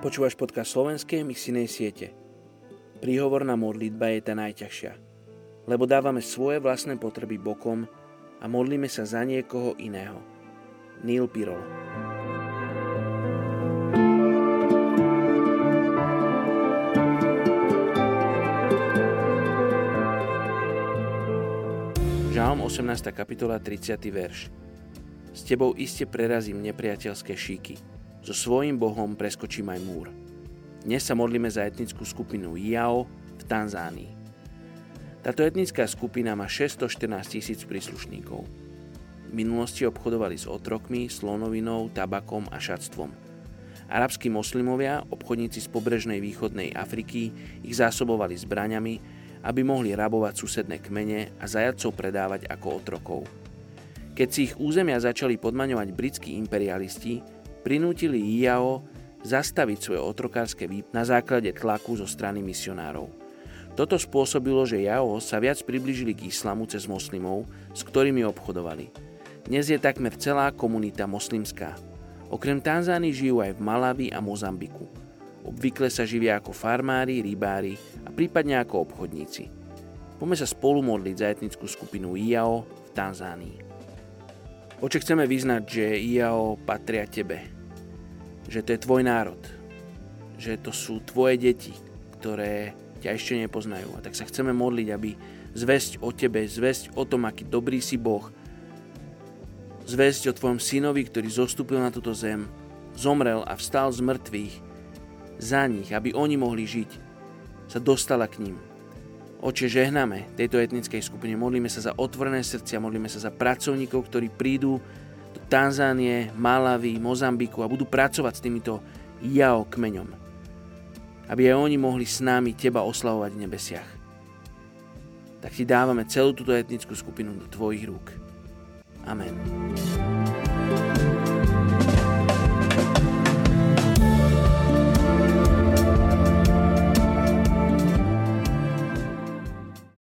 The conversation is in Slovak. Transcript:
Počúvaš podcast slovenskej misijnej siete. Príhovorná modlitba je tá najťažšia, lebo dávame svoje vlastné potreby bokom a modlíme sa za niekoho iného. Neil Pirol Žalm 18. kapitola 30. verš S tebou iste prerazím nepriateľské šíky, so svojím Bohom preskočím aj múr. Dnes sa modlíme za etnickú skupinu Iao v Tanzánii. Táto etnická skupina má 614 tisíc príslušníkov. V minulosti obchodovali s otrokmi, slonovinou, tabakom a šatstvom. Arabskí moslimovia, obchodníci z pobrežnej východnej Afriky, ich zásobovali zbraňami, aby mohli rabovať susedné kmene a zajadcov predávať ako otrokov. Keď si ich územia začali podmaňovať britskí imperialisti, prinútili IAO zastaviť svoje otrokárske výp na základe tlaku zo strany misionárov. Toto spôsobilo, že Jao sa viac približili k islamu cez moslimov, s ktorými obchodovali. Dnes je takmer celá komunita moslimská. Okrem Tanzány žijú aj v Malavi a Mozambiku. Obvykle sa živia ako farmári, rybári a prípadne ako obchodníci. Poďme sa spolu modliť za etnickú skupinu IAO v Tanzánii. Oče, chceme vyznať, že IAO patria tebe. Že to je tvoj národ. Že to sú tvoje deti, ktoré ťa ešte nepoznajú. A tak sa chceme modliť, aby zväzť o tebe, zväzť o tom, aký dobrý si Boh, zväzť o tvojom synovi, ktorý zostúpil na túto zem, zomrel a vstal z mŕtvych za nich, aby oni mohli žiť, sa dostala k ním. Oče, žehname tejto etnickej skupine, modlíme sa za otvorené srdcia, modlíme sa za pracovníkov, ktorí prídu do Tanzánie, Malavy, Mozambiku a budú pracovať s týmito jao kmeňom. Aby aj oni mohli s nami Teba oslavovať v nebesiach. Tak Ti dávame celú túto etnickú skupinu do Tvojich rúk. Amen.